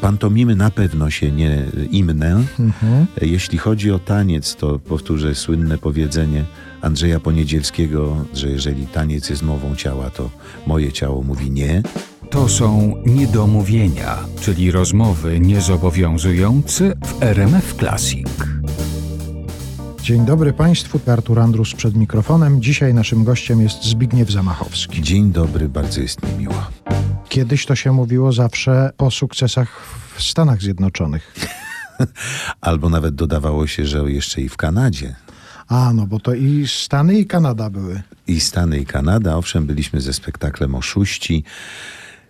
Pantomimy na pewno się nie imnę. Mhm. Jeśli chodzi o taniec, to powtórzę słynne powiedzenie Andrzeja Poniedzielskiego, że jeżeli taniec jest mową ciała, to moje ciało mówi nie. To są niedomówienia, czyli rozmowy niezobowiązujące w RMF Classic. Dzień dobry Państwu, Artur Andrus przed mikrofonem. Dzisiaj naszym gościem jest Zbigniew Zamachowski. Dzień dobry, bardzo jest mi miło. Kiedyś to się mówiło zawsze o sukcesach w Stanach Zjednoczonych. Albo nawet dodawało się, że jeszcze i w Kanadzie. A, no bo to i Stany i Kanada były. I Stany i Kanada, owszem, byliśmy ze spektaklem Oszuści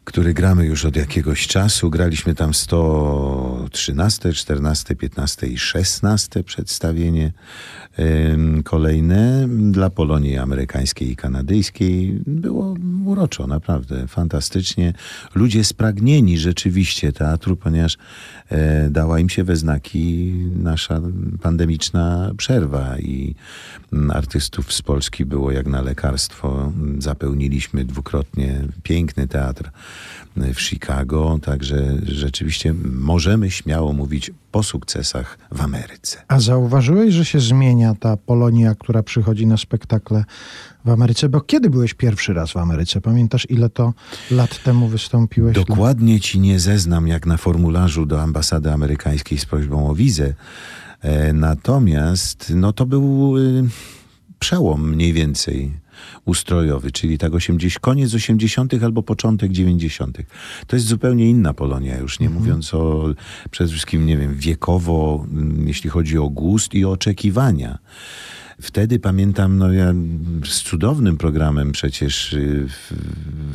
który gramy już od jakiegoś czasu. Graliśmy tam 113, 14, 15 i 16 przedstawienie kolejne dla Polonii amerykańskiej i kanadyjskiej. Było uroczo, naprawdę, fantastycznie. Ludzie spragnieni rzeczywiście teatru, ponieważ e, dała im się we znaki nasza pandemiczna przerwa i artystów z Polski było jak na lekarstwo. Zapełniliśmy dwukrotnie piękny teatr w Chicago, także rzeczywiście możemy śmiało mówić po sukcesach w Ameryce. A zauważyłeś, że się zmienia ta Polonia, która przychodzi na spektakle w Ameryce? Bo kiedy byłeś pierwszy raz w Ameryce? Pamiętasz, ile to lat temu wystąpiłeś? Dokładnie ci nie zeznam, jak na formularzu do ambasady amerykańskiej z prośbą o wizę. E, natomiast no to był y, przełom mniej więcej ustrojowy, czyli tak 80, koniec 80. albo początek 90. To jest zupełnie inna Polonia, już nie mhm. mówiąc o przede wszystkim, nie wiem, wiekowo, mm, jeśli chodzi o gust i oczekiwania. Wtedy pamiętam, no ja z cudownym programem przecież y, w,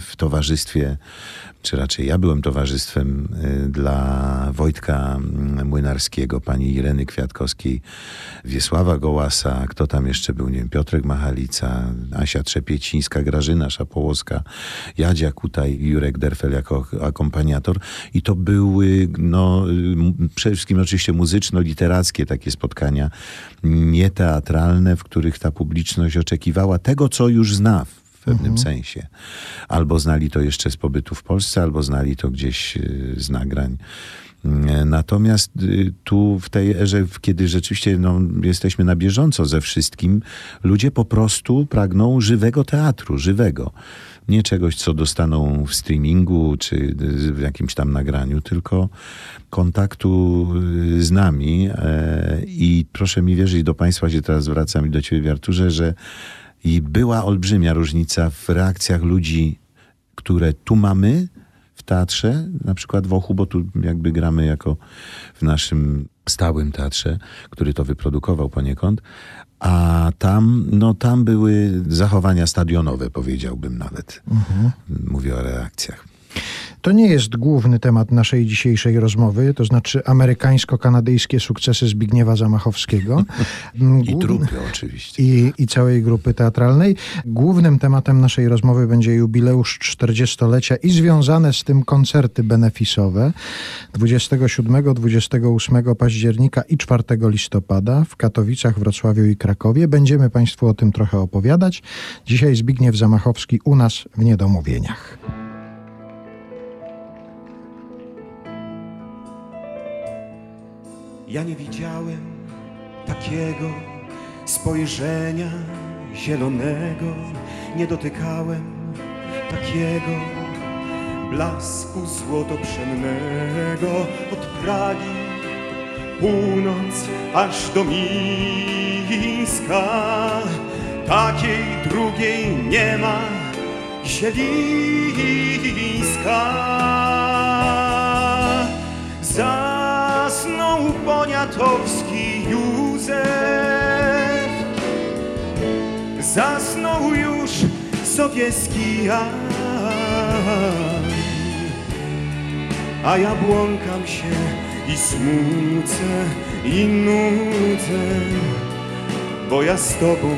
w towarzystwie czy raczej ja byłem towarzystwem y, dla Wojtka mm, Młynarskiego, pani Ireny Kwiatkowskiej, Wiesława Gołasa, kto tam jeszcze był, nie wiem, Piotrek Machalica, Asia Trzepiecińska, Grażyna Szapołowska, Jadzia Kutaj, Jurek Derfel jako akompaniator. I to były, no, przede wszystkim oczywiście muzyczno-literackie takie spotkania, w których ta publiczność oczekiwała tego, co już zna w pewnym mhm. sensie. Albo znali to jeszcze z pobytu w Polsce, albo znali to gdzieś y, z nagrań. Mm, natomiast y, tu w tej erze, kiedy rzeczywiście no, jesteśmy na bieżąco ze wszystkim, ludzie po prostu pragną żywego teatru, żywego. Nie czegoś, co dostaną w streamingu czy w jakimś tam nagraniu, tylko kontaktu y, z nami. E, I proszę mi wierzyć, do Państwa się teraz zwracam i do Ciebie, Arturze, że i była olbrzymia różnica w reakcjach ludzi, które tu mamy w teatrze, na przykład w Ochu, bo tu jakby gramy jako w naszym stałym teatrze, który to wyprodukował poniekąd, a tam, no tam były zachowania stadionowe, powiedziałbym nawet. Mhm. Mówię o reakcjach. To nie jest główny temat naszej dzisiejszej rozmowy, to znaczy amerykańsko-kanadyjskie sukcesy Zbigniewa Zamachowskiego. I trupy oczywiście. I, I całej grupy teatralnej. Głównym tematem naszej rozmowy będzie jubileusz 40-lecia i związane z tym koncerty benefisowe 27-28 października i 4 listopada w Katowicach, Wrocławiu i Krakowie. Będziemy Państwu o tym trochę opowiadać. Dzisiaj Zbigniew Zamachowski u nas w Niedomówieniach. Ja nie widziałem takiego spojrzenia zielonego, nie dotykałem takiego blasku złotoprzemnego od Pragi północ aż do Mińska. Takiej drugiej nie ma zielińska. Za Poniatowski Józef. Zasnął już sowiecki Jan A ja błąkam się i smucę i nudzę Bo ja z tobą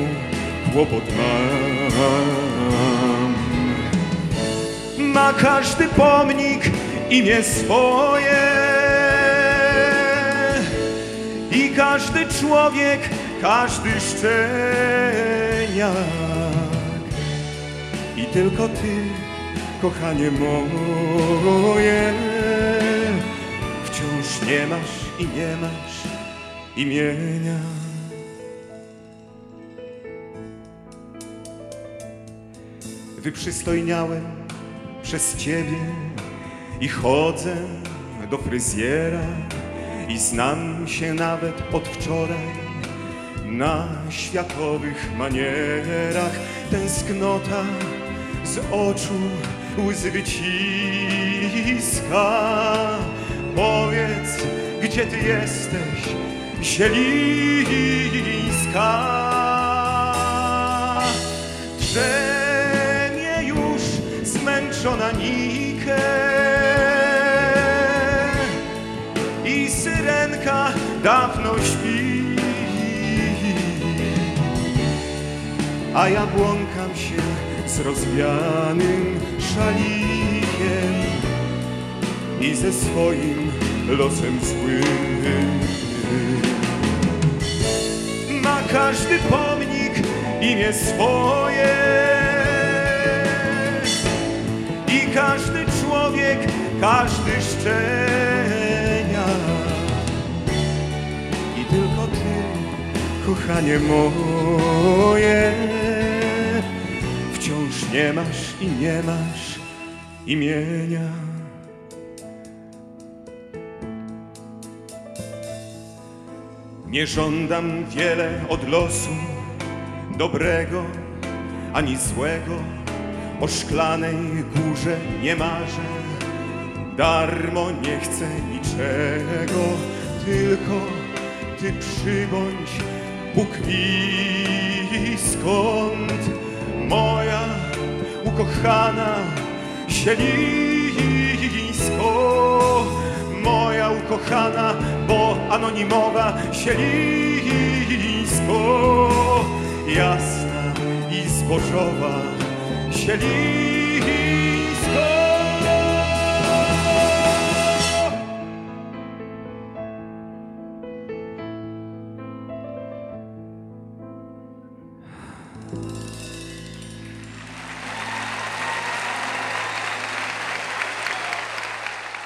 kłopot mam. Ma każdy pomnik imię swoje i każdy człowiek, każdy szczeniak. I tylko ty, kochanie moje, nie masz i nie masz imienia. Wyprzystojniałem przez ciebie i chodzę do fryzjera i znam się nawet od wczoraj na światowych manierach. Tęsknota z oczu łzy wyciska. Powiedz, gdzie ty jesteś, zielińska? Drzemie już zmęczona Nike dawno śpi. A ja błąkam się z rozwianym szalikiem i ze swoim losem złym. Ma każdy pomnik imię swoje i każdy człowiek, każdy szczenia. Kochanie moje, wciąż nie masz i nie masz imienia. Nie żądam wiele od losu, dobrego ani złego. O szklanej górze nie marzę, darmo nie chcę niczego, tylko Ty przybądź, Bóg wie skąd moja ukochana sielisko, moja ukochana, bo anonimowa sielisko, jasna i zbożowa sielisko.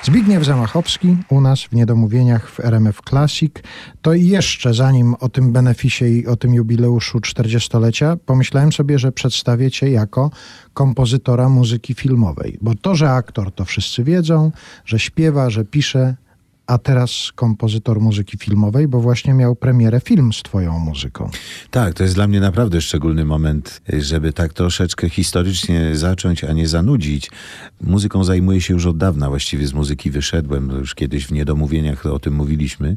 Zbigniew Zamachowski u nas w Niedomówieniach w RMF Classic. To jeszcze zanim o tym beneficie i o tym jubileuszu 40-lecia, pomyślałem sobie, że przedstawię cię jako kompozytora muzyki filmowej. Bo to, że aktor, to wszyscy wiedzą, że śpiewa, że pisze, a teraz kompozytor muzyki filmowej, bo właśnie miał premierę film z twoją muzyką. Tak, to jest dla mnie naprawdę szczególny moment, żeby tak troszeczkę historycznie zacząć, a nie zanudzić. Muzyką zajmuję się już od dawna, właściwie z muzyki wyszedłem, już kiedyś w Niedomówieniach o tym mówiliśmy.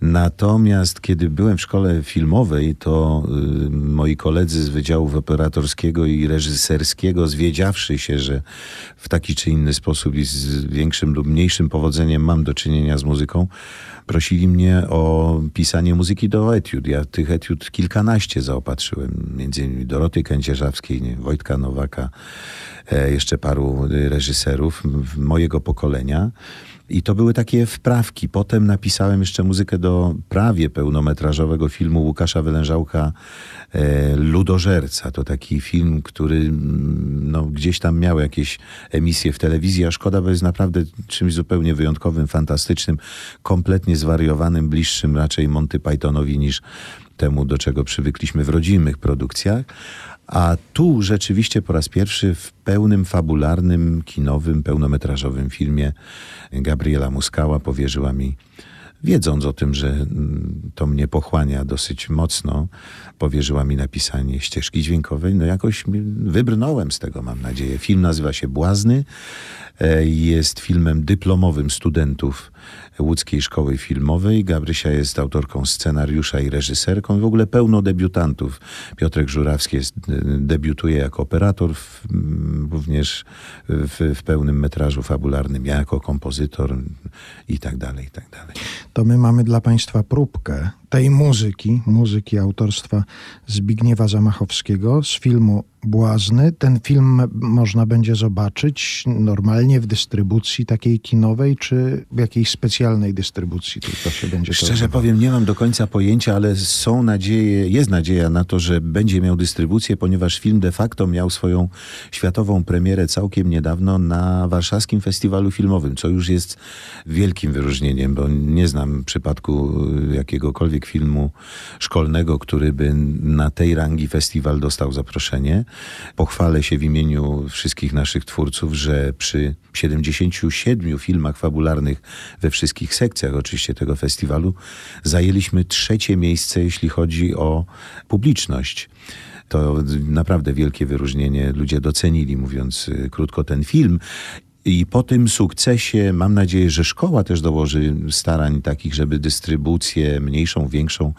Natomiast kiedy byłem w szkole filmowej, to y, moi koledzy z Wydziału Operatorskiego i Reżyserskiego, zwiedziawszy się, że w taki czy inny sposób i z większym lub mniejszym powodzeniem mam do czynienia z muzyką, prosili mnie o pisanie muzyki do etiud. Ja tych etiud kilkanaście zaopatrzyłem, między innymi Doroty Kędzierzawskiej, nie, Wojtka Nowaka, e, jeszcze paru reżyserów mojego pokolenia. I to były takie wprawki. Potem napisałem jeszcze muzykę do prawie pełnometrażowego filmu Łukasza Wylężałka e, Ludożerca. To taki film, który mm, no, gdzieś tam miał jakieś emisje w telewizji, a szkoda, bo jest naprawdę czymś zupełnie wyjątkowym, fantastycznym, kompletnie zwariowanym, bliższym raczej Monty Pythonowi niż temu, do czego przywykliśmy w rodzimych produkcjach. A tu rzeczywiście po raz pierwszy w pełnym fabularnym, kinowym, pełnometrażowym filmie Gabriela Muskała powierzyła mi, wiedząc o tym, że mm, to mnie pochłania dosyć mocno, powierzyła mi napisanie ścieżki dźwiękowej. No jakoś wybrnąłem z tego, mam nadzieję. Film nazywa się Błazny. E, Jest filmem dyplomowym studentów Łódzkiej Szkoły Filmowej. Gabrysia jest autorką scenariusza i reżyserką. W ogóle pełno debiutantów. Piotrek Żurawski jest, e, debiutuje jako operator, w, m, również w, w pełnym metrażu fabularnym. Ja jako kompozytor i tak dalej, i tak dalej. To my mamy dla Państwa próbkę tej muzyki, muzyki autorstwa Zbigniewa Zamachowskiego z filmu Błazny. Ten film można będzie zobaczyć normalnie w dystrybucji takiej kinowej, czy w jakiejś specjalnej dystrybucji tylko się będzie Szczerze powiem, nie mam do końca pojęcia, ale są nadzieje, jest nadzieja na to, że będzie miał dystrybucję, ponieważ film de facto miał swoją światową premierę całkiem niedawno na warszawskim festiwalu filmowym, co już jest wielkim wyróżnieniem, bo nie znam przypadku y, jakiegokolwiek filmu szkolnego, który by na tej rangi festiwal dostał zaproszenie. Pochwalę się w imieniu wszystkich naszych twórców, że przy 77 filmach fabularnych we wszystkich sekcjach oczywiście tego festiwalu zajęliśmy trzecie miejsce, jeśli chodzi o publiczność. To naprawdę wielkie wyróżnienie. Ludzie docenili, mówiąc y, krótko, ten film. I po tym sukcesie mam nadzieję, że szkoła też dołoży starań takich, żeby dystrybucję mniejszą, większą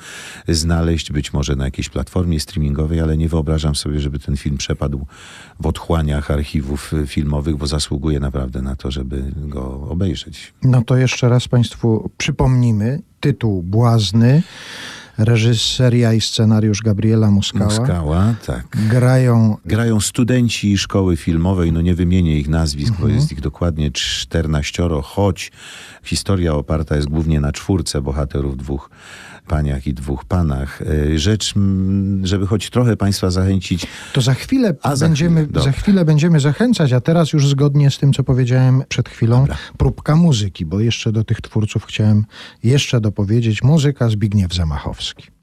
znaleźć, być może na jakiejś platformie streamingowej, ale nie wyobrażam sobie, żeby ten film przepadł w otchłaniach archiwów filmowych, bo zasługuje naprawdę na to, żeby go obejrzeć. No to jeszcze raz Państwu przypomnimy. Tytuł Błazny, reżyseria i scenariusz Gabriela Muskała. Muskała, tak. Grają Grają studenci szkoły filmowej, no nie wymienię ich nazwisk, bo jest ich dokładnie 14, choć historia oparta jest głównie na czwórce bohaterów, dwóch paniach i dwóch panach. E, Rzecz, żeby choć trochę Państwa zachęcić, To za chwilę, A, za będziemy, chwilę, za chwilę będziemy zachęcać, a teraz już zgodnie z tym, co powiedziałem przed chwilą, Dobra. próbka muzyki, bo jeszcze do tych twórców chciałem jeszcze dopowiedzieć. Muzyka Zbigniew Zamachowski.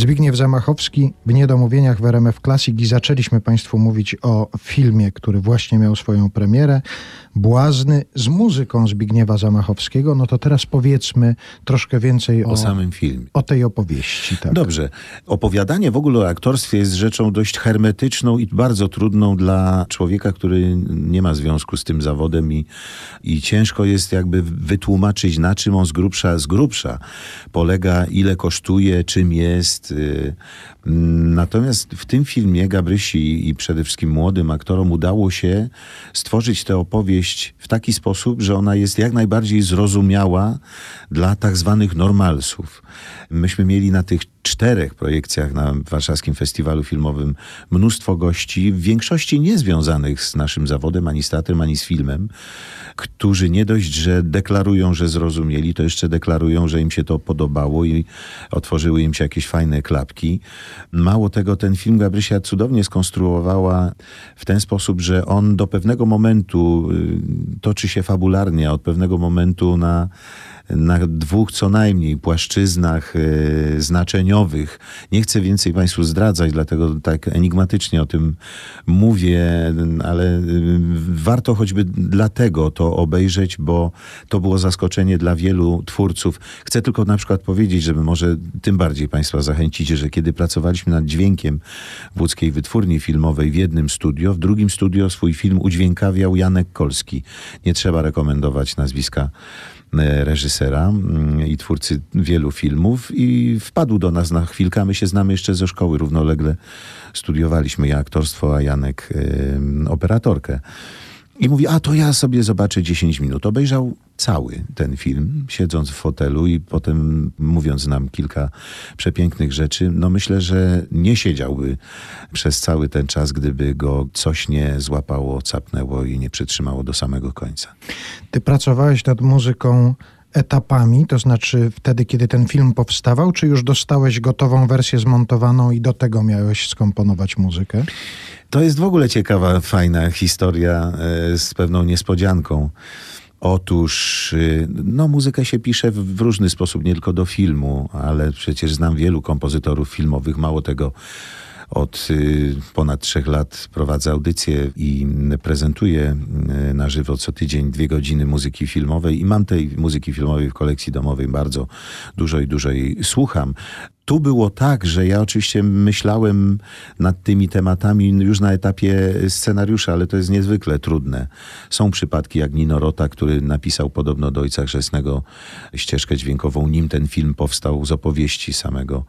Zbigniew Zamachowski w Niedomówieniach w RMF Classic i zaczęliśmy Państwu mówić o filmie, który właśnie miał swoją premierę, Błazny, z muzyką Zbigniewa Zamachowskiego. No to teraz powiedzmy troszkę więcej o, o samym filmie. o tej opowieści. Tak. Dobrze. Opowiadanie w ogóle o aktorstwie jest rzeczą dość hermetyczną i bardzo trudną dla człowieka, który nie ma związku z tym zawodem i, i ciężko jest jakby wytłumaczyć, na czym on z grubsza, z grubsza polega, ile kosztuje, czym jest jest. Natomiast w tym filmie Gabrysi i przede wszystkim młodym aktorom udało się stworzyć tę opowieść w taki sposób, że ona jest jak najbardziej zrozumiała dla tak zwanych normalsów. Myśmy mieli na tych czterech projekcjach na Warszawskim Festiwalu Filmowym mnóstwo gości, w większości niezwiązanych z naszym zawodem, ani z teatrem, ani z filmem, którzy nie dość, że deklarują, że zrozumieli, to jeszcze deklarują, że im się to podobało i otworzyły im się jakieś fajne klapki. Mało tego, ten film Gabrysia cudownie skonstruowała w ten sposób, że on do pewnego momentu y, toczy się fabularnie, a od pewnego momentu na na dwóch co najmniej płaszczyznach e, znaczeniowych. Nie chcę więcej Państwu zdradzać, dlatego tak enigmatycznie o tym mówię, ale e, warto choćby dlatego to obejrzeć, bo to było zaskoczenie dla wielu twórców. Chcę tylko na przykład powiedzieć, żeby może tym bardziej Państwa zachęcić, że kiedy pracowaliśmy nad dźwiękiem w łódzkiej wytwórni filmowej w jednym studio, w drugim studio swój film udźwiękawiał Janek Kolski. Nie trzeba rekomendować nazwiska reżysera mm, i twórcy wielu filmów i wpadł do nas na chwilkę. My się znamy jeszcze ze szkoły, równolegle studiowaliśmy ja aktorstwo, a Janek operatorkę. I mówi, a to ja sobie zobaczę 10 minut. Obejrzał cały ten film, siedząc w fotelu i potem mówiąc nam kilka przepięknych rzeczy. No myślę, że nie siedziałby przez cały ten czas, gdyby go coś nie złapało, capnęło i nie przytrzymało do samego końca. Ty pracowałeś nad muzyką etapami, to znaczy wtedy, kiedy ten film powstawał, czy już dostałeś gotową wersję zmontowaną i do tego miałeś skomponować muzykę? To jest w ogóle ciekawa, fajna historia e, z pewną niespodzianką. Otóż, e, no, muzykę się pisze w różny sposób, nie tylko do filmu, ale przecież znam wielu kompozytorów filmowych. Mało tego, od y, ponad trzech lat prowadzę audycję i prezentuję y, na żywo co tydzień dwie godziny muzyki filmowej i mam tej muzyki filmowej w kolekcji domowej bardzo dużo i dużo jej słucham tu było tak, że ja oczywiście myślałem nad tymi tematami już na etapie scenariusza, ale to jest niezwykle trudne. Są przypadki jak Nino Rota, który napisał podobno do Ojca Chrzestnego ścieżkę dźwiękową, nim ten film powstał z opowieści samego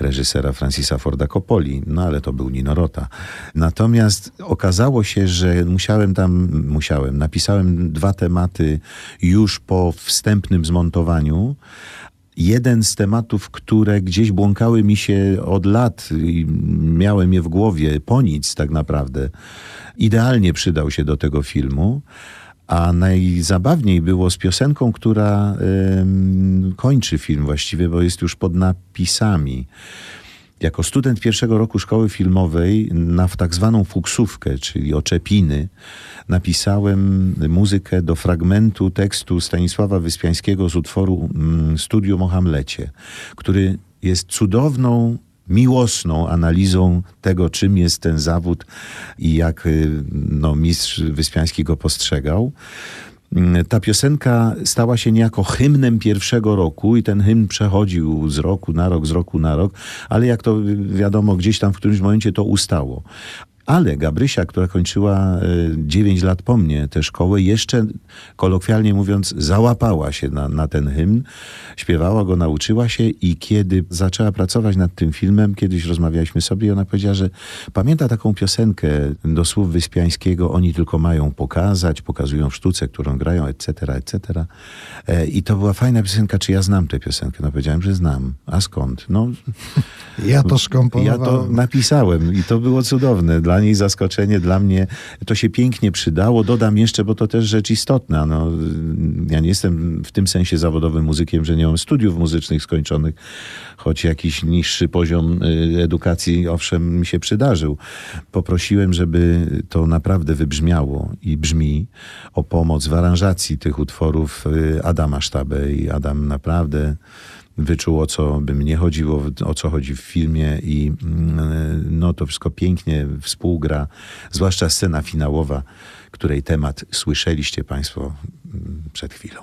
reżysera Francisa Forda Coppoli. No ale to był Nino Rota. Natomiast okazało się, że musiałem tam, musiałem, napisałem dwa tematy już po wstępnym zmontowaniu, jeden z tematów, które gdzieś błąkały mi się od lat i miałem je w głowie, po nic tak naprawdę, idealnie przydał się do tego filmu. A najzabawniej było z piosenką, która y, kończy film właściwie, bo jest już pod napisami. Jako student pierwszego roku szkoły filmowej na tak zwaną fuksówkę, czyli oczepiny, napisałem muzykę do fragmentu tekstu Stanisława Wyspiańskiego z utworu mm, Studium o Hamlecie, który jest cudowną miłosną analizą tego, czym jest ten zawód i jak y, no, mistrz Wyspiański go postrzegał. Mm, ta piosenka stała się niejako hymnem pierwszego roku i ten hymn przechodził z roku na rok, z roku na rok, ale jak to wiadomo, gdzieś tam w którymś momencie to ustało. Ale Gabrysia, która kończyła 9 e, lat po mnie tę szkołę, jeszcze kolokwialnie mówiąc, załapała się na, na ten hymn, śpiewała go, nauczyła się i kiedy zaczęła pracować nad tym filmem, kiedyś rozmawialiśmy sobie i ona powiedziała, że pamięta taką piosenkę do słów Wyspiańskiego, oni tylko mają pokazać, pokazują w sztuce, którą grają, etc., etc. E, I to była fajna piosenka, czy ja znam tę piosenkę? No powiedziałem, że znam. A skąd? No, ja to skomponowałem. Ja to napisałem i to było cudowne. Dla niej zaskoczenie, dla mnie to się pięknie przydało. Dodam jeszcze, bo to też rzecz istotna. No, ja nie jestem w tym sensie zawodowym muzykiem, że nie mam studiów muzycznych skończonych, choć jakiś niższy poziom y, edukacji owszem mi się przydarzył. Poprosiłem, żeby to naprawdę wybrzmiało i brzmi o pomoc w aranżacji tych utworów y, Adama Sztabę i Adam naprawdę wyczuł, o co by mnie chodziło, o co chodzi w filmie i mm, no, to wszystko pięknie współgra, zwłaszcza scena finałowa, której temat słyszeliście Państwo mm, przed chwilą.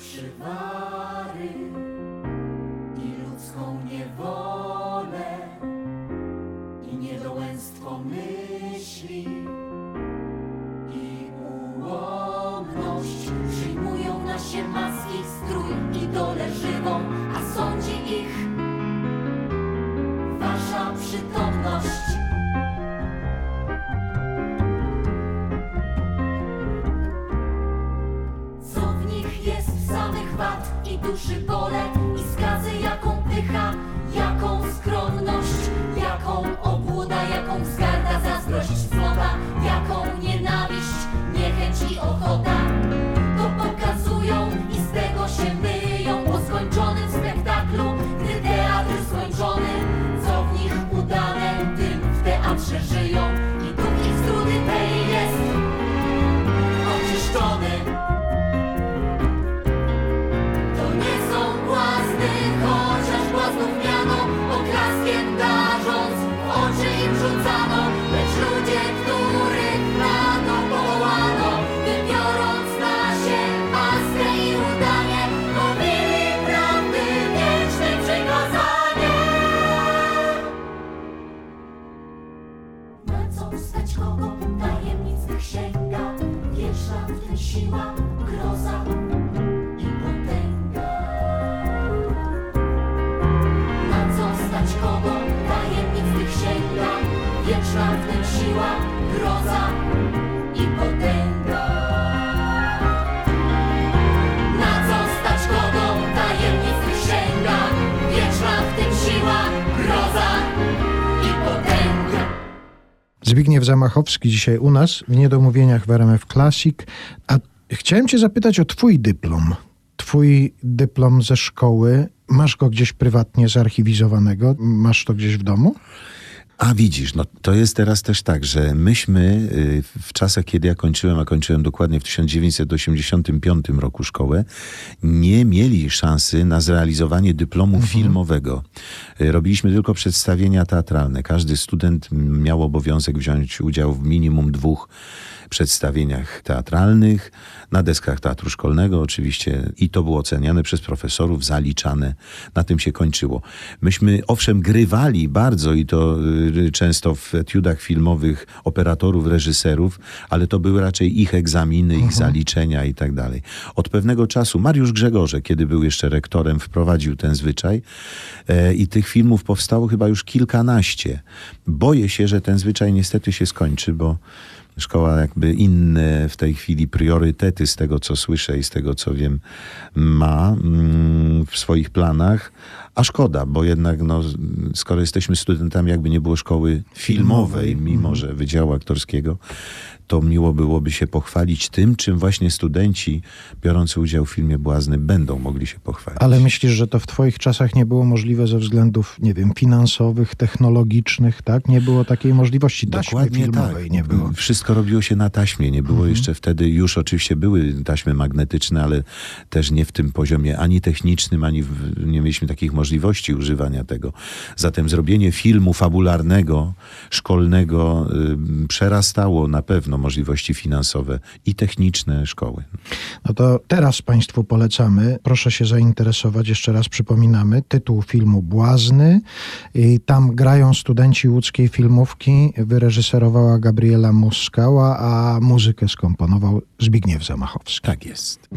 是吗？Siła, groza i potęga. Na co stać kogo tajemnic tych w tym siła, groza i potęga. Na co stać kogo tajemnic tych w tym siła, groza i potęga. Zbigniew Zamachowski dzisiaj u nas w Niedomówieniach w RMF Classic. A chciałem cię zapytać o twój dyplom. Twój dyplom ze szkoły. Masz go gdzieś prywatnie zarchiwizowanego? Masz to gdzieś w domu? A widzisz, no to jest teraz też tak, że myśmy y, w czasach, kiedy ja kończyłem, a kończyłem dokładnie w 1985 roku szkołę, nie mieli szansy na zrealizowanie dyplomu filmowego. Y, Robiliśmy tylko przedstawienia teatralne. Każdy student miał obowiązek wziąć udział w minimum dwóch przedstawieniach teatralnych, na deskach teatru szkolnego oczywiście i to było oceniane przez profesorów, zaliczane. Na tym się kończyło. Myśmy owszem grywali bardzo i to y, często w etiudach filmowych operatorów, reżyserów, ale to były raczej ich egzaminy, ich zaliczenia i tak dalej. Od pewnego czasu Mariusz Grzegorze, kiedy był jeszcze rektorem, wprowadził ten zwyczaj e, i tych filmów powstało chyba już kilkanaście. Boję się, że ten zwyczaj niestety się skończy, bo szkoła jakby inne w tej chwili priorytety z tego, co słyszę i z tego, co wiem, ma mm, w swoich planach. A szkoda, bo jednak no, skoro jesteśmy studentami, jakby nie było szkoły filmowej, mimo że Wydziału Aktorskiego, to miło byłoby się pochwalić tym, czym właśnie studenci biorący udział w filmie Błazny będą mogli się pochwalić. Ale myślisz, że to w twoich czasach nie było możliwe ze względów, nie wiem, finansowych, technologicznych, tak? Nie było takiej możliwości. Taśmy Dokładnie filmowej tak. nie było. Wszystko robiło się na taśmie. Nie było Mhm. jeszcze wtedy, już oczywiście były taśmy magnetyczne, ale też nie w tym poziomie ani technicznym, ani w, nie mieliśmy takich możliwości używania tego. Zatem zrobienie filmu fabularnego, szkolnego y, przerastało na pewno możliwości finansowe i techniczne szkoły. No to teraz Państwu polecamy. Proszę się zainteresować. Jeszcze raz przypominamy. Tytuł filmu Błazny. I tam grają studenci łódzkiej filmówki. Wyreżyserowała Gabriela Muskała, a muzykę skomponował Zbigniew Zamachowski. Tak jest.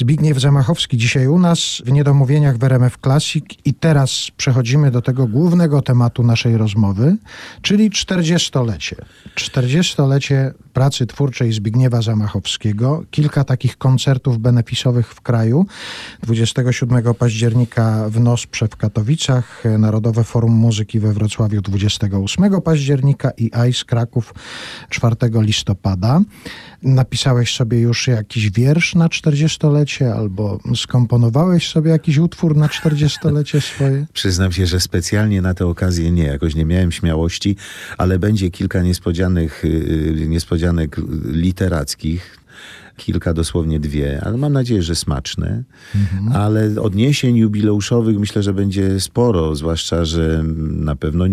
Zbigniew Zamachowski dzisiaj u nas w Niedomówieniach w RMF Classic i teraz przechodzimy do tego głównego tematu naszej rozmowy, czyli 40-lecie. 40-lecie pracy twórczej Zbigniewa Zamachowskiego, kilka takich koncertów benefisowych w kraju. 27 października w Nosprze w Katowicach, Narodowe Forum Muzyki we Wrocławiu 28 października i ICE Kraków 4 listopada. Napisałeś sobie już jakiś wiersz na 40-lecie albo skomponowałeś sobie jakiś utwór na 40-lecie swoje? Przyznam się, że specjalnie na tę okazję nie, jakoś nie miałem śmiałości, ale będzie kilka niespodzianych, yy, niespodzianek literackich. Kilka, dosłownie dwie, ale mam nadzieję, że smaczne. Ale odniesień jubileuszowych myślę, że będzie sporo, zwłaszcza, że na pewno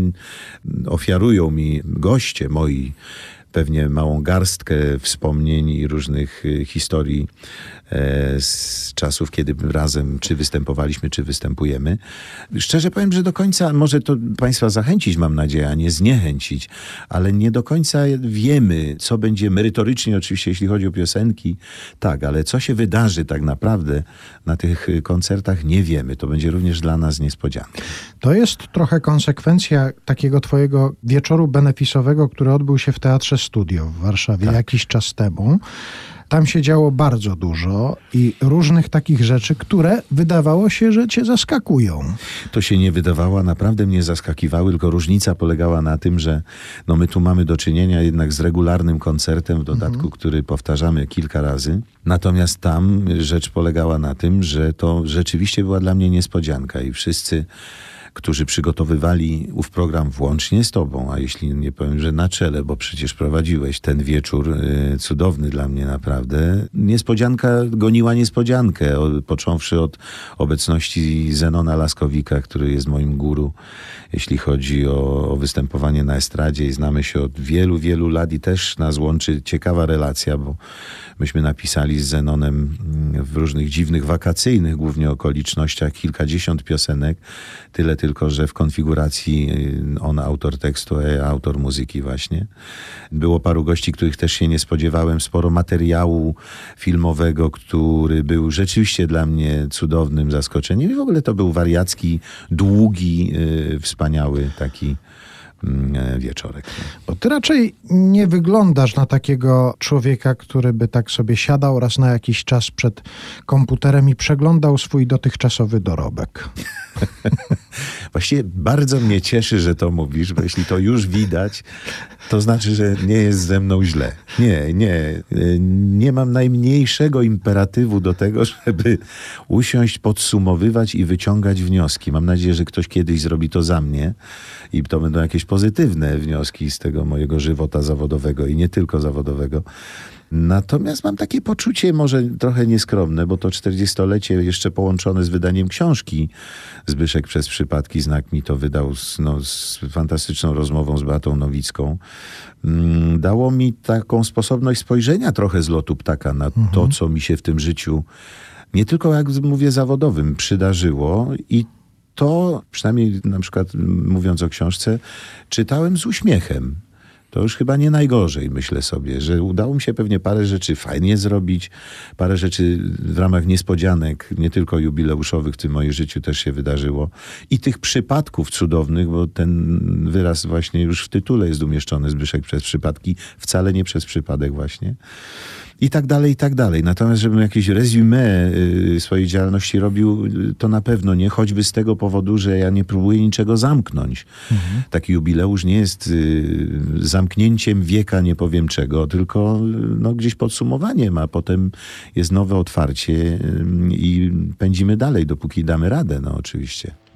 ofiarują mi goście moi pewnie małą garstkę wspomnień i różnych y, historii z czasów, kiedy razem czy występowaliśmy, czy występujemy. Szczerze powiem, że do końca może to Państwa zachęcić, mam nadzieję, a nie zniechęcić, ale nie do końca wiemy, co będzie merytorycznie, oczywiście, jeśli chodzi o piosenki, tak, ale co się wydarzy tak naprawdę na tych koncertach, nie wiemy. To będzie również dla nas niespodzianka. To jest trochę konsekwencja takiego twojego wieczoru benefisowego, który odbył się w Teatrze Studio w Warszawie Tak. jakiś czas temu. Tam się działo bardzo dużo i różnych takich rzeczy, które wydawało się, że cię zaskakują. to się nie wydawało, naprawdę mnie zaskakiwały, tylko różnica polegała na tym, że no my tu mamy do czynienia jednak z regularnym koncertem, w dodatku, który powtarzamy kilka razy. Natomiast tam rzecz polegała na tym, że to rzeczywiście była dla mnie niespodzianka i wszyscy którzy przygotowywali ów program włącznie z tobą, a jeśli nie powiem, że na czele, bo przecież prowadziłeś ten wieczór y, cudowny dla mnie naprawdę. Niespodzianka goniła niespodziankę, począwszy od obecności Zenona Laskowika, który jest moim guru, jeśli chodzi o, o występowanie na estradzie i znamy się od wielu, wielu lat i też nas łączy ciekawa relacja, bo myśmy napisali z Zenonem mm, w różnych dziwnych, wakacyjnych głównie okolicznościach kilkadziesiąt piosenek, tyle tylko, że w konfiguracji y, on autor tekstu, a autor muzyki właśnie. Było paru gości, których też się nie spodziewałem, sporo materiału filmowego, który był rzeczywiście dla mnie cudownym zaskoczeniem i w ogóle to był wariacki, długi, y, wspaniały taki mm, e, wieczorek. Bo ty raczej nie wyglądasz na takiego człowieka, który by tak sobie siadał raz na jakiś czas przed komputerem i przeglądał swój dotychczasowy dorobek. Właściwie bardzo mnie cieszy, że to mówisz, bo jeśli to już widać, to znaczy, że nie jest ze mną źle. Nie, nie. Y, Nie mam najmniejszego imperatywu do tego, żeby usiąść, podsumowywać i wyciągać wnioski. Mam nadzieję, że ktoś kiedyś zrobi to za mnie i to będą jakieś pozytywne wnioski z tego mojego żywota zawodowego i nie tylko zawodowego. Natomiast mam takie poczucie, może trochę nieskromne, bo to 40-lecie jeszcze połączone z wydaniem książki. Zbyszek przez przypadki znak mi to wydał z, no, z fantastyczną rozmową z Beatą Nowicką. Mm, Dało mi taką sposobność spojrzenia trochę z lotu ptaka na to, co mi się w tym życiu, nie tylko jak mówię zawodowym, przydarzyło i to, przynajmniej na przykład mm, mówiąc o książce, czytałem z uśmiechem. To już chyba nie najgorzej, myślę sobie, że udało mi się pewnie parę rzeczy fajnie zrobić, parę rzeczy w ramach niespodzianek, nie tylko jubileuszowych w tym moim życiu też się wydarzyło. I tych przypadków cudownych, bo ten wyraz właśnie już w tytule jest umieszczony, Zbyszek przez przypadki, wcale nie przez przypadek właśnie. I tak dalej, i tak dalej. Natomiast, żebym jakieś resume y, swojej działalności robił, y, to na pewno nie, choćby z tego powodu, że ja nie próbuję niczego zamknąć. Taki jubileusz nie jest y, zamknięciem wieka nie powiem czego, tylko no, gdzieś podsumowaniem, a potem jest nowe otwarcie i pędzimy dalej, dopóki damy radę, no oczywiście.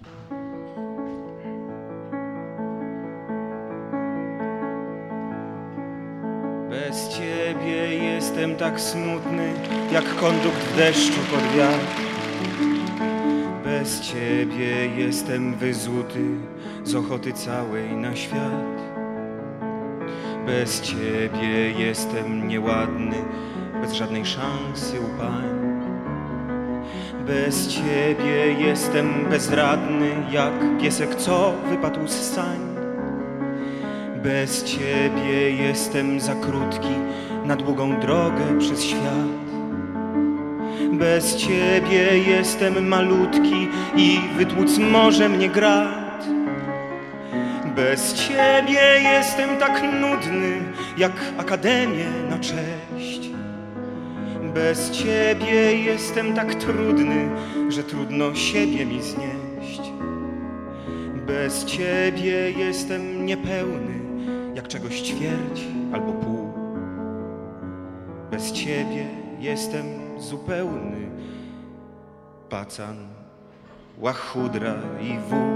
Bez ciebie jestem tak smutny, jak kondukt deszczu pod wiatr. Bez ciebie jestem wyzuty z ochoty całej na świat. Bez ciebie jestem nieładny, bez żadnej szansy u pań. Bez ciebie jestem bezradny, jak piesek, co wypadł z sań. Bez ciebie jestem za krótki na długą drogę przez świat. Bez ciebie jestem malutki i wytłuc może mnie grat. Bez ciebie jestem tak nudny, jak akademię na cześć. Bez ciebie jestem tak trudny, że trudno siebie mi znieść. Bez ciebie jestem niepełny, jak czegoś ćwierć albo pół. Bez ciebie jestem zupełny, pacan, łachudra i wół.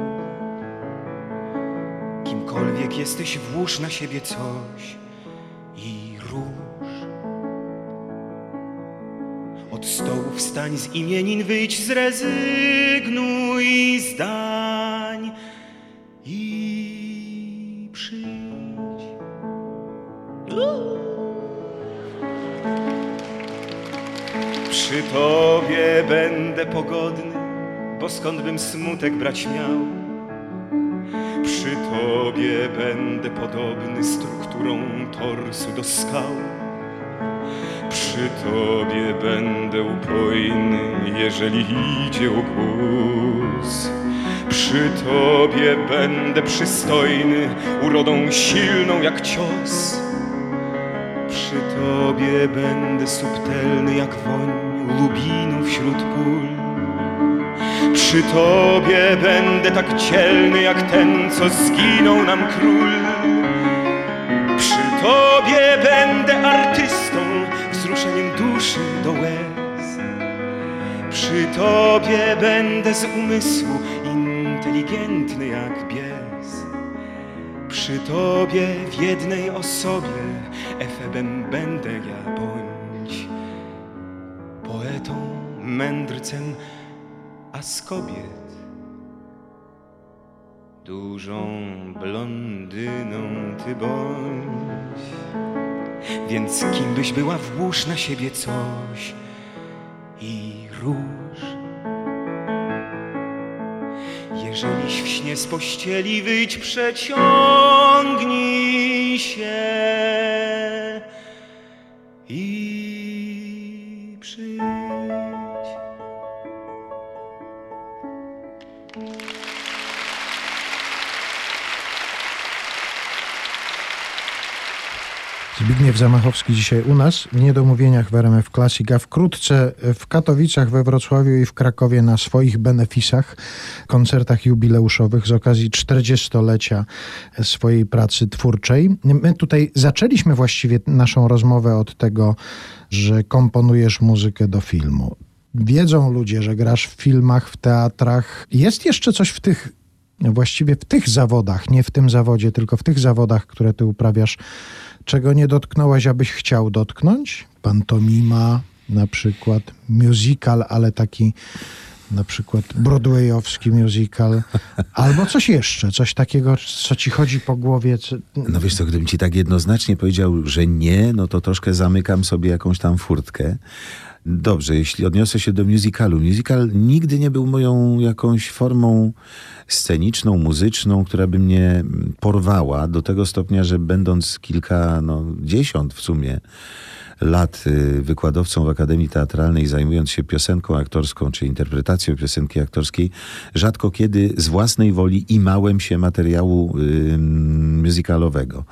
Kimkolwiek jesteś, włóż na siebie coś i róż. Od stołu wstań z imienin, wyjdź, zrezygnuj zdań i przyjdź. Przy tobie będę pogodny, bo skąd bym smutek brać miał? Przy tobie będę podobny strukturą torsu do skał. Przy tobie będę upojny, jeżeli idzie o głos. Przy tobie będę przystojny, urodą silną jak cios. Tobie będę subtelny jak woń lubinu wśród pól. Przy tobie będę tak dzielny jak ten, co zginął nam król. Przy tobie będę artystą, wzruszeniem duszy do łez. Przy tobie będę z umysłu inteligentny jak bies. Przy tobie w jednej osobie efebem będę ja bądź poetą, mędrcem, a z kobiet dużą blondyną ty bądź. Więc kim byś była, włóż na siebie coś i róż. Jeżeliś w śnie z pościeli wyjdź, przeciągnij się Zbigniew Zamachowski dzisiaj u nas w Niedomówieniach w RMF Classic, a wkrótce w Katowicach, we Wrocławiu i w Krakowie na swoich benefisach, koncertach jubileuszowych z okazji 40-lecia swojej pracy twórczej. My tutaj zaczęliśmy właściwie naszą rozmowę od tego, że komponujesz muzykę do filmu. Wiedzą ludzie, że grasz w filmach, w teatrach. Jest jeszcze coś w tych, właściwie w tych zawodach, nie w tym zawodzie, tylko w tych zawodach, które ty uprawiasz, czego nie dotknąłeś, abyś chciał dotknąć? Pantomima na przykład, musical, ale taki na przykład broadwayowski musical, albo coś jeszcze, coś takiego, co ci chodzi po głowie. Co... No wiesz co, gdybym ci tak jednoznacznie powiedział, że nie, no to troszkę zamykam sobie jakąś tam furtkę. Dobrze, jeśli odniosę się do musicalu. Musical nigdy nie był moją jakąś formą sceniczną, muzyczną, która by mnie porwała do tego stopnia, że będąc kilka, no dziesiąt w sumie lat y, wykładowcą w Akademii Teatralnej, zajmując się piosenką aktorską czy interpretacją piosenki aktorskiej, rzadko kiedy z własnej woli imałem się materiału y, musicalowego.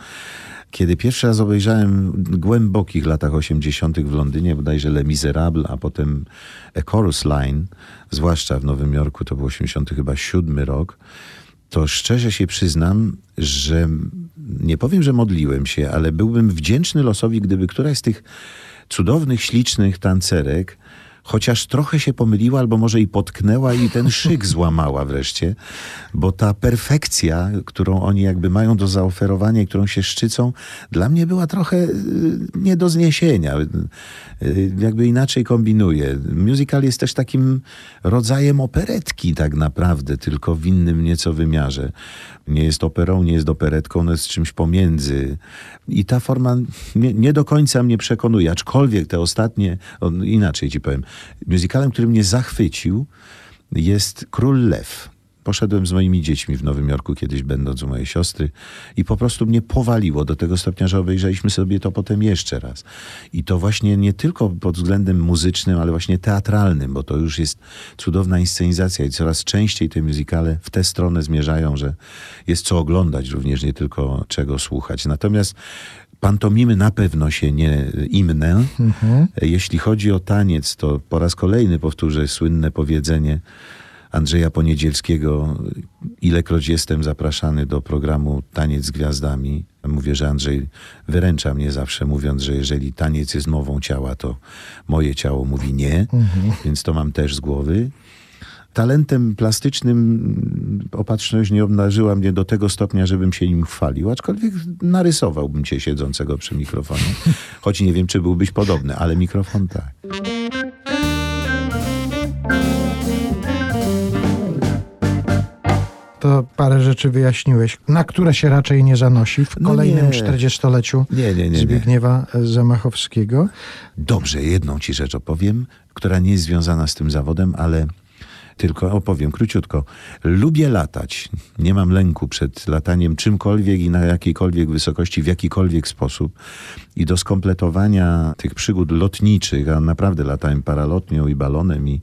Kiedy pierwszy raz obejrzałem w głębokich latach 80. w Londynie, bodajże Les Miserables, a potem A Chorus Line, zwłaszcza w Nowym Jorku, to był 80 chyba siódmy rok, to szczerze się przyznam, że nie powiem, że modliłem się, ale byłbym wdzięczny losowi, gdyby któraś z tych cudownych, ślicznych tancerek chociaż trochę się pomyliła, albo może i potknęła i ten szyk złamała wreszcie, bo ta perfekcja, którą oni jakby mają do zaoferowania i którą się szczycą, dla mnie była trochę y, nie do zniesienia. Y, jakby inaczej kombinuję. Musical jest też takim rodzajem operetki tak naprawdę, tylko w innym nieco wymiarze. Nie jest operą, nie jest operetką, ono jest czymś pomiędzy. I ta forma nie, nie do końca mnie przekonuje, aczkolwiek te ostatnie, inaczej ci powiem, musicalem, który mnie zachwycił jest Król Lew poszedłem z moimi dziećmi w Nowym Jorku kiedyś będąc u mojej siostry i po prostu mnie powaliło do tego stopnia, że obejrzeliśmy sobie to potem jeszcze raz. I to właśnie nie tylko pod względem muzycznym, ale właśnie teatralnym, bo to już jest cudowna inscenizacja i coraz częściej te muzykale w tę stronę zmierzają, że jest co oglądać również, nie tylko czego słuchać. Natomiast Pantomimy na pewno się nie imnę. Jeśli chodzi o taniec, to po raz kolejny powtórzę słynne powiedzenie Andrzeja Poniedzielskiego. Ilekroć jestem zapraszany do programu Taniec z Gwiazdami, mówię, że Andrzej wyręcza mnie zawsze, mówiąc, że jeżeli taniec jest mową ciała, to moje ciało mówi nie, więc to mam też z głowy. Talentem plastycznym opatrzność nie obnażyła mnie do tego stopnia, żebym się nim chwalił, aczkolwiek narysowałbym cię siedzącego przy mikrofonie. Choć nie wiem, czy byłbyś podobny, ale mikrofon tak. To parę rzeczy wyjaśniłeś, na które się raczej nie zanosi w No kolejnym. 40-leciu Nie, nie, nie, nie. Zbigniewa Zamachowskiego. Dobrze, jedną ci rzecz opowiem, która nie jest związana z tym zawodem, ale tylko opowiem króciutko. Lubię latać. Nie mam lęku przed lataniem czymkolwiek i na jakiejkolwiek wysokości, w jakikolwiek sposób. I do skompletowania tych przygód lotniczych, a naprawdę latałem paralotnią i balonem i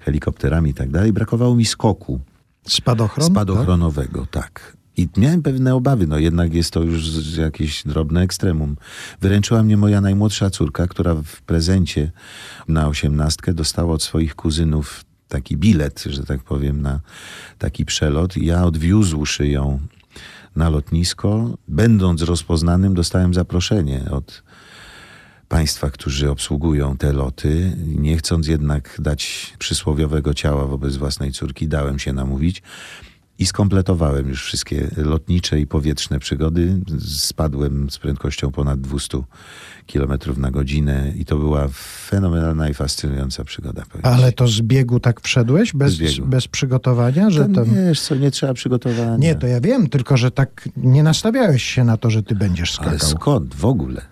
helikopterami i tak dalej, brakowało mi skoku. Spadochron? Spadochronowego, tak. I miałem pewne obawy, no jednak jest to już jakieś drobne ekstremum. Wyręczyła mnie moja najmłodsza córka, która w prezencie na osiemnastkę dostała od swoich kuzynów taki bilet, że tak powiem, na taki przelot. Ja odwiózłszy ją na lotnisko, będąc rozpoznanym, dostałem zaproszenie od państwa, którzy obsługują te loty. Nie chcąc jednak dać przysłowiowego ciała wobec własnej córki, dałem się namówić i skompletowałem już wszystkie lotnicze i powietrzne przygody. Spadłem z prędkością ponad 200 km na godzinę i to była fenomenalna i fascynująca przygoda. Ale to z biegu tak wszedłeś? Bez, bez przygotowania? Że To tam... Wiesz co, nie trzeba przygotowania. Nie, to ja wiem, tylko że tak nie nastawiałeś się na to, że ty będziesz Ale skakał. skąd w ogóle?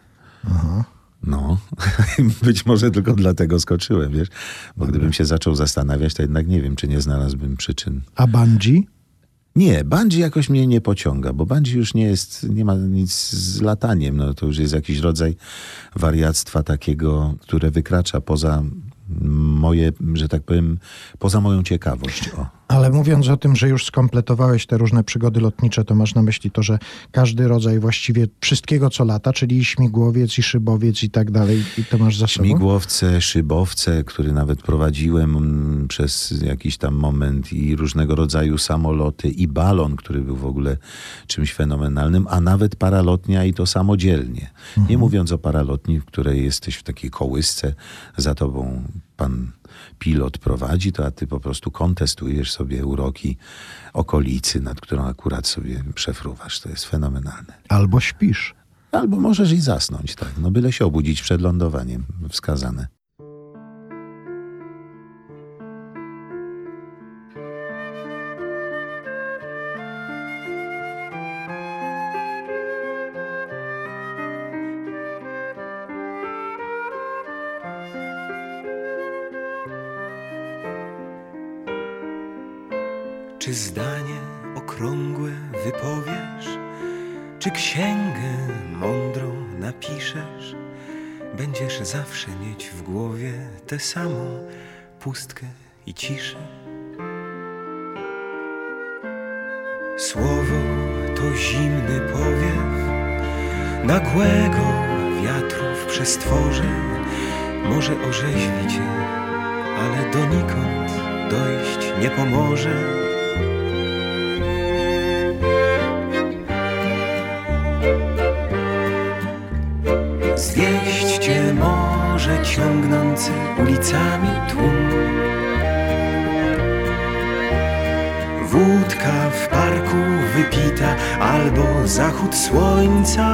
No, być może tylko dlatego skoczyłem, wiesz? Bo gdybym się zaczął zastanawiać, to jednak nie wiem, czy nie znalazłbym przyczyn. A bungee? Nie, bungee jakoś mnie nie pociąga, bo bungee już nie jest, nie ma nic z lataniem. No, to już jest jakiś rodzaj wariactwa takiego, które wykracza poza moje, że tak powiem, poza moją ciekawość. O. Ale mówiąc o tym, że już skompletowałeś te różne przygody lotnicze, to masz na myśli to, że każdy rodzaj właściwie wszystkiego, co lata, czyli i śmigłowiec, i szybowiec i tak dalej, i to masz za sobą? Śmigłowce, szybowce, który nawet prowadziłem przez jakiś tam moment i różnego rodzaju samoloty i balon, który był w ogóle czymś fenomenalnym, a nawet paralotnia i to samodzielnie. Nie mówiąc o paralotni, w której jesteś w takiej kołysce, za tobą pan pilot prowadzi, to a ty po prostu kontestujesz sobie uroki okolicy, nad którą akurat sobie przefruwasz. To jest fenomenalne. Albo śpisz. Albo możesz i zasnąć, tak. No byle się obudzić przed lądowaniem, wskazane. Czy zdanie okrągłe wypowiesz? Czy księgę mądrą napiszesz? Będziesz zawsze mieć w głowie tę samą pustkę i ciszę. Słowo to zimny powiew nagłego wiatru w przestworze. Może orzeźwi cię, ale donikąd dojść nie pomoże. Ulicami tłum. Wódka w parku wypita albo zachód słońca.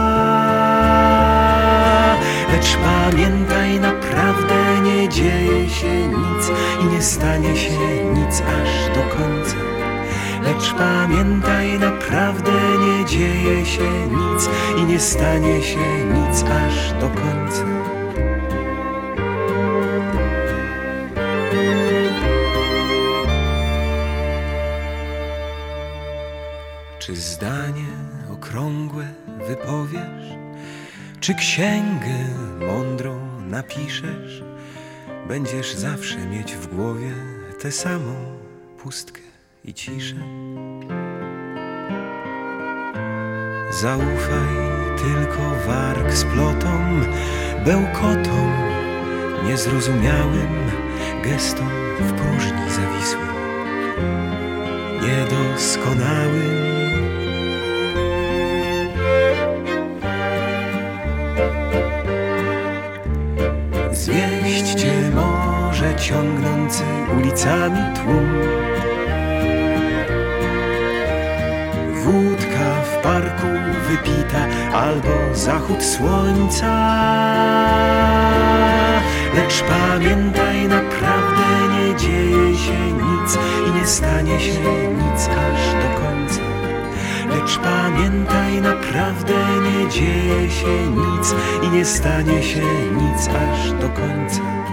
Lecz pamiętaj, naprawdę nie dzieje się nic i nie stanie się nic aż do końca. Lecz pamiętaj, naprawdę nie dzieje się nic i nie stanie się nic aż do końca. Czy księgę mądrą napiszesz, będziesz zawsze mieć w głowie tę samą pustkę i ciszę. Zaufaj tylko warg splotom, bełkotom, niezrozumiałym gestom w próżni zawisłym, niedoskonałym. Ciągnący ulicami tłum. Wódka w parku wypita albo zachód słońca. Lecz pamiętaj, naprawdę nie dzieje się nic i nie stanie się nic aż do końca. Lecz pamiętaj, naprawdę nie dzieje się nic i nie stanie się nic aż do końca.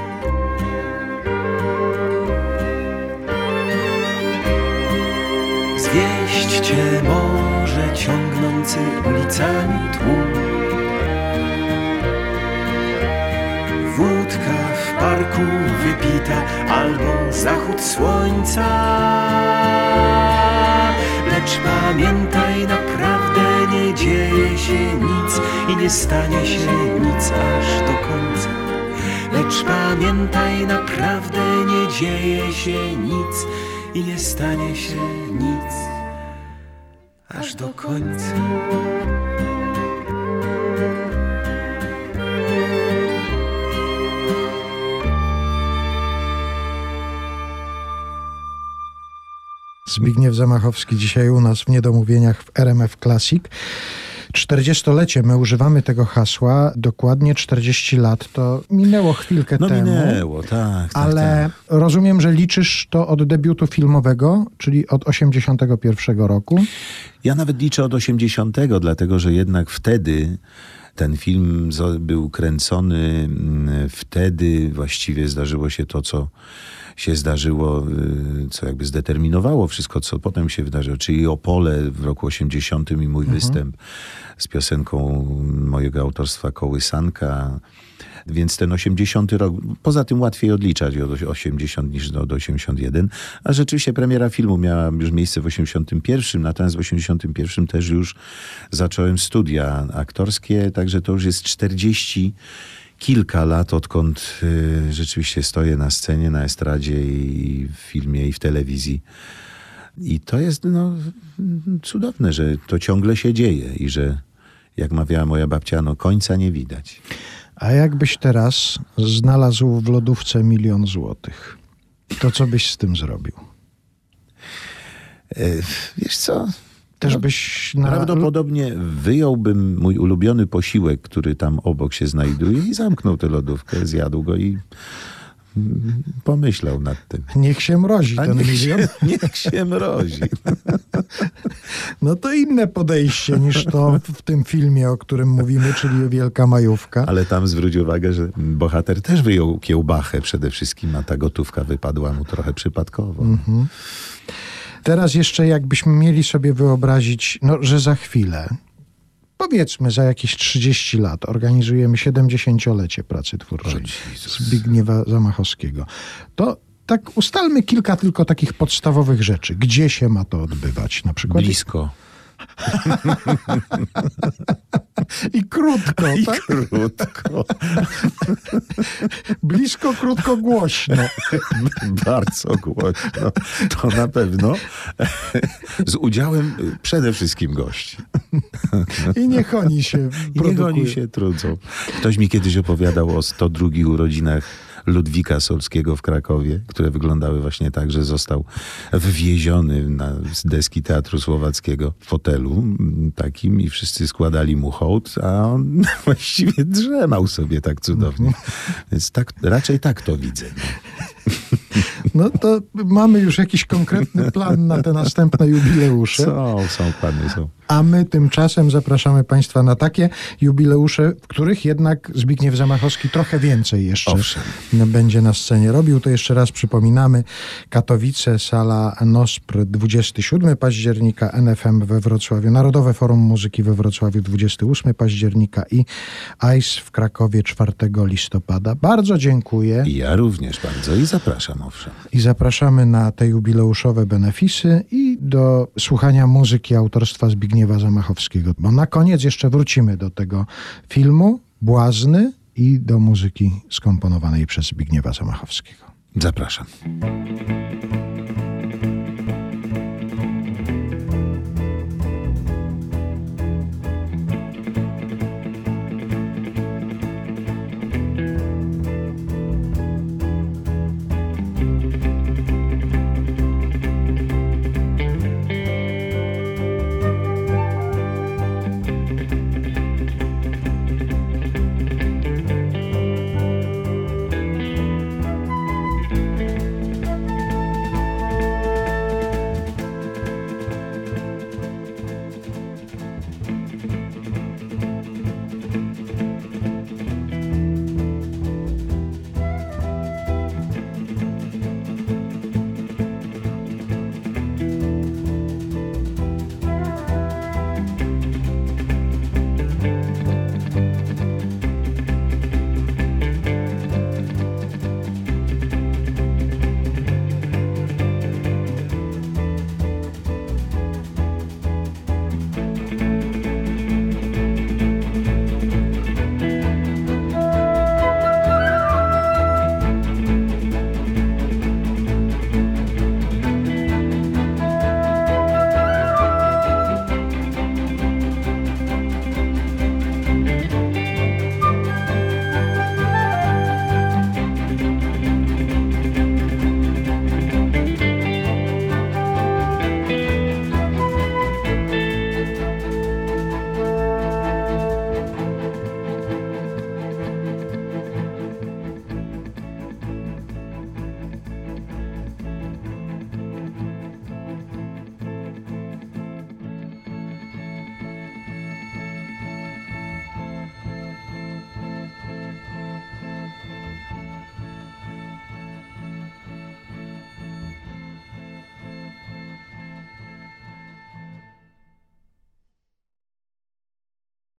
Cię może ciągnący ulicami tłum. Wódka w parku wypita albo zachód słońca. Lecz pamiętaj, naprawdę nie dzieje się nic i nie stanie się nic aż do końca. Lecz pamiętaj, naprawdę nie dzieje się nic i nie stanie się nic aż do końca. Zbigniew Zamachowski dzisiaj u nas w Niedomówieniach w RMF Classic. 40-lecie, my używamy tego hasła, dokładnie 40 lat, to minęło chwilkę No temu. minęło, tak. tak Ale tak. rozumiem, że liczysz to od debiutu filmowego, czyli od 81 roku. Ja nawet liczę od 80, dlatego że jednak wtedy ten film był kręcony, mm, wtedy właściwie zdarzyło się to, co się zdarzyło, y, co jakby zdeterminowało wszystko, co potem się wydarzyło, czyli Opole w roku 80 i mój występ z piosenką mojego autorstwa Kołysanka. Więc ten 80 rok, poza tym łatwiej odliczać od 80 niż do, do 81, a rzeczywiście premiera filmu miała już miejsce w 81, natomiast w 81 też już zacząłem studia aktorskie, także to już jest 40 kilka lat, odkąd y, rzeczywiście stoję na scenie, na estradzie i w filmie, i w telewizji. I to jest no, cudowne, że to ciągle się dzieje i że, jak mawiała moja babcia, no końca nie widać. A jakbyś teraz znalazł w lodówce milion złotych, to co byś z tym zrobił? E, wiesz co? Też No, byś na... Prawdopodobnie wyjąłbym mój ulubiony posiłek, który tam obok się znajduje i zamknął tę lodówkę, zjadł go i mm, pomyślał nad tym. Niech się mrozi A ten niech milion. się, niech się mrozi. No to inne podejście niż to w tym filmie, o którym mówimy, czyli Wielka Majówka. Ale tam zwróć uwagę, że bohater też wyjął kiełbachę przede wszystkim, a ta gotówka wypadła mu trochę przypadkowo. Teraz jeszcze jakbyśmy mieli sobie wyobrazić, no, że za chwilę, powiedzmy za jakieś 30 lat, organizujemy 70-lecie pracy twórczej. Zbigniewa Zamachowskiego. To tak ustalmy kilka tylko takich podstawowych rzeczy. Gdzie się ma to odbywać na przykład? Blisko. I krótko, I tak? krótko. Blisko, krótko, głośno. Bardzo głośno. To na pewno. Z udziałem przede wszystkim gości. I niech oni się I niech produkują. oni się trudzą. Ktoś mi kiedyś opowiadał o 102 urodzinach Ludwika Solskiego w Krakowie, które wyglądały właśnie tak, że został wwieziony na z deski Teatru Słowackiego w fotelu mm, takim i wszyscy składali mu hołd, a on właściwie drzemał sobie tak cudownie. Więc tak, raczej tak to widzę. No. No to mamy już jakiś konkretny plan na te następne jubileusze. Są, są plany, są. A my tymczasem zapraszamy Państwa na takie jubileusze, w których jednak Zbigniew Zamachowski trochę więcej jeszcze Owszem. będzie na scenie robił. To jeszcze raz przypominamy. Katowice, sala NOSPR 27 października, NFM we Wrocławiu, Narodowe Forum Muzyki we Wrocławiu 28 października i ICE w Krakowie 4 listopada. Bardzo dziękuję ja również bardzo i zapraszam, owszem. i zapraszamy na te jubileuszowe benefisy i do słuchania muzyki autorstwa Zbigniewa Zamachowskiego. Bo na koniec jeszcze wrócimy do tego filmu Błazny i do muzyki skomponowanej przez Zbigniewa Zamachowskiego. Zapraszam.